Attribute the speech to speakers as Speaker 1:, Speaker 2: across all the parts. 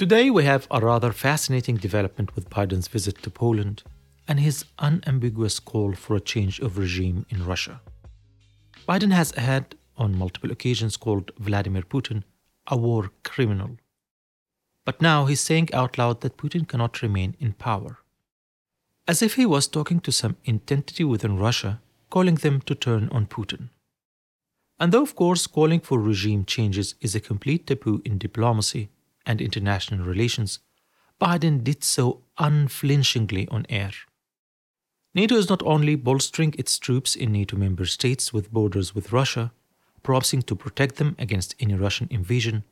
Speaker 1: Today, we have a rather fascinating development with Biden's visit to Poland and his unambiguous call for a change of regime in Russia. Biden has had, on multiple occasions, called Vladimir Putin a war criminal. But now he's saying out loud that Putin cannot remain in power. As if he was talking to some entity within Russia, calling them to turn on Putin. And though, of course, calling for regime changes is a complete taboo in diplomacy and international relations, Biden did so unflinchingly on air. NATO is not only bolstering its troops in NATO member states with borders with Russia, promising to protect them against any Russian invasion,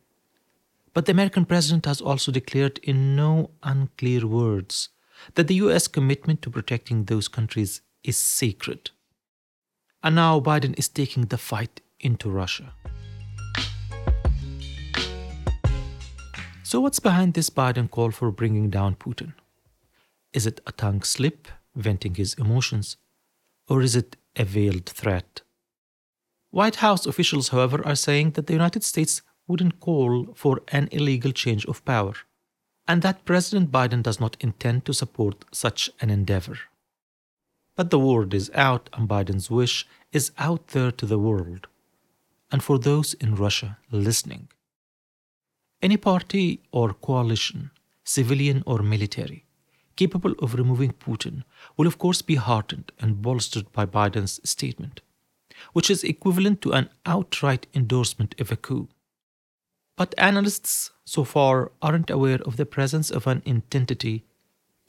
Speaker 1: but the American president has also declared in no unclear words that the US commitment to protecting those countries is sacred. And now Biden is taking the fight into Russia. So, what's behind this Biden call for bringing down Putin? Is it a tongue slip, venting his emotions, or is it a veiled threat? White House officials, however, are saying that the United States wouldn't call for an illegal change of power, and that President Biden does not intend to support such an endeavor. But the word is out, and Biden's wish is out there to the world, and for those in Russia listening. Any party or coalition, civilian or military, capable of removing Putin will, of course, be heartened and bolstered by Biden's statement, which is equivalent to an outright endorsement of a coup. But analysts so far aren't aware of the presence of an entity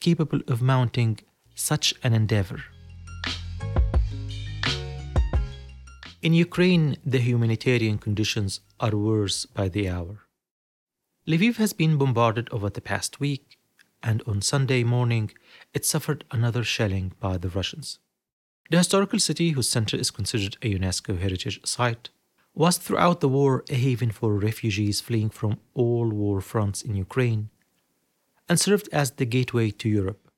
Speaker 1: capable of mounting such an endeavor. In Ukraine, the humanitarian conditions are worse by the hour. Lviv has been bombarded over the past week, and on Sunday morning it suffered another shelling by the Russians. The historical city, whose center is considered a UNESCO heritage site, was throughout the war a haven for refugees fleeing from all war fronts in Ukraine and served as the gateway to Europe.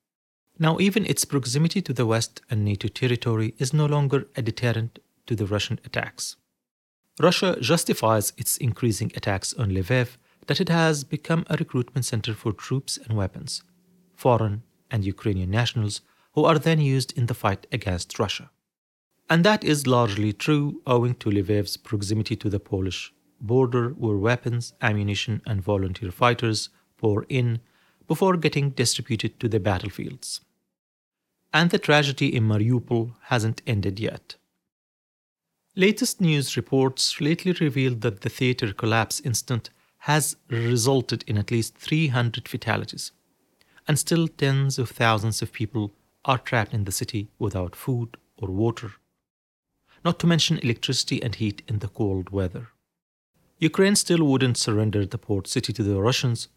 Speaker 1: Now, even its proximity to the West and NATO territory is no longer a deterrent to the Russian attacks. Russia justifies its increasing attacks on Lviv that it has become a recruitment center for troops and weapons, foreign and Ukrainian nationals, who are then used in the fight against Russia. And that is largely true owing to Lviv's proximity to the Polish border, where weapons, ammunition, and volunteer fighters pour in before getting distributed to the battlefields. And the tragedy in Mariupol hasn't ended yet. Latest news reports lately revealed that the theater collapse incident has resulted in at least 300 fatalities, and still tens of thousands of people are trapped in the city without food or water not to mention electricity and heat in the cold weather. Ukraine still wouldn't surrender the port city to the Russians,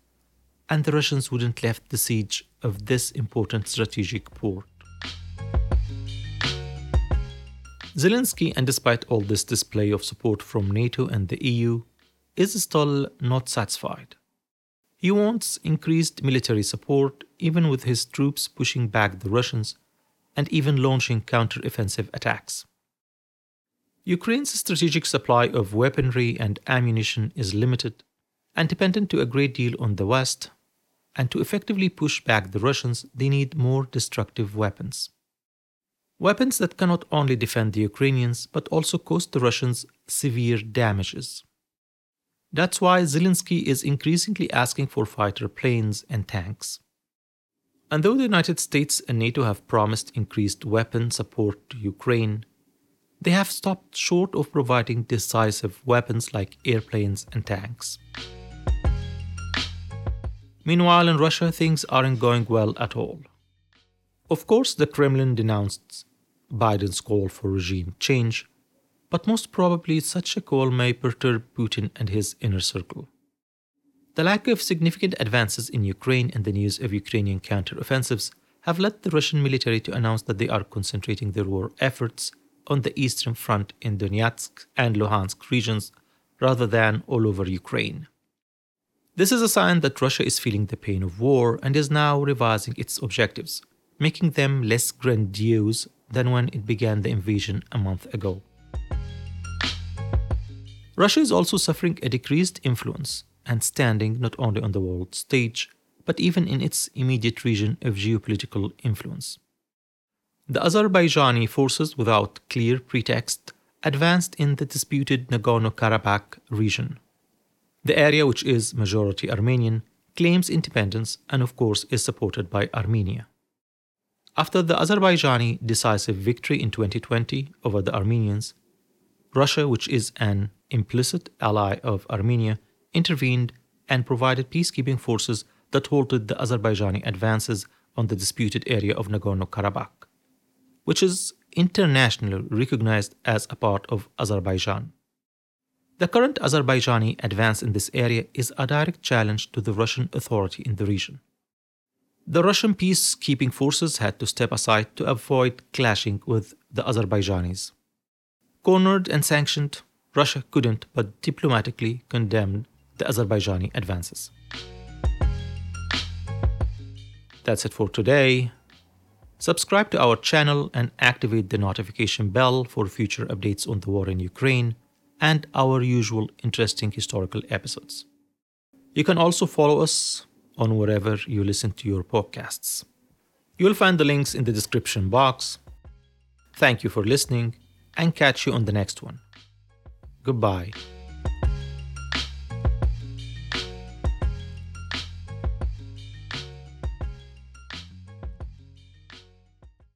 Speaker 1: and the Russians wouldn't lift the siege of this important strategic port. Zelensky, and despite all this display of support from NATO and the EU, is still not satisfied. He wants increased military support, even with his troops pushing back the Russians and even launching counter-offensive attacks. Ukraine's strategic supply of weaponry and ammunition is limited and dependent to a great deal on the West, and to effectively push back the Russians, they need more destructive weapons. Weapons that cannot only defend the Ukrainians but also cause the Russians severe damages. That's why Zelensky is increasingly asking for fighter planes and tanks. And though the United States and NATO have promised increased weapon support to Ukraine, they have stopped short of providing decisive weapons like airplanes and tanks. Meanwhile, in Russia, things aren't going well at all. Of course, the Kremlin denounced Biden's call for regime change, but most probably such a call may perturb Putin and his inner circle. The lack of significant advances in Ukraine and the news of Ukrainian counteroffensives have led the Russian military to announce that they are concentrating their war efforts on the eastern front in Donetsk and Luhansk regions rather than all over Ukraine. This is a sign that Russia is feeling the pain of war and is now revising its objectives, making them less grandiose than when it began the invasion a month ago. Russia is also suffering a decreased influence and standing not only on the world stage, but even in its immediate region of geopolitical influence. The Azerbaijani forces, without clear pretext, advanced in the disputed Nagorno Karabakh region. The area, which is majority Armenian, claims independence and, of course, is supported by Armenia. After the Azerbaijani decisive victory in 2020 over the Armenians, Russia, which is an implicit ally of Armenia, intervened and provided peacekeeping forces that halted the Azerbaijani advances on the disputed area of Nagorno Karabakh, which is internationally recognized as a part of Azerbaijan. The current Azerbaijani advance in this area is a direct challenge to the Russian authority in the region. The Russian peacekeeping forces had to step aside to avoid clashing with the Azerbaijanis. Cornered and sanctioned, Russia couldn't but diplomatically condemn the Azerbaijani advances. That's it for today. Subscribe to our channel and activate the notification bell for future updates on the war in Ukraine and our usual interesting historical episodes. You can also follow us on wherever you listen to your podcasts. You'll find the links in the description box. Thank you for listening and catch you on the next one. Goodbye.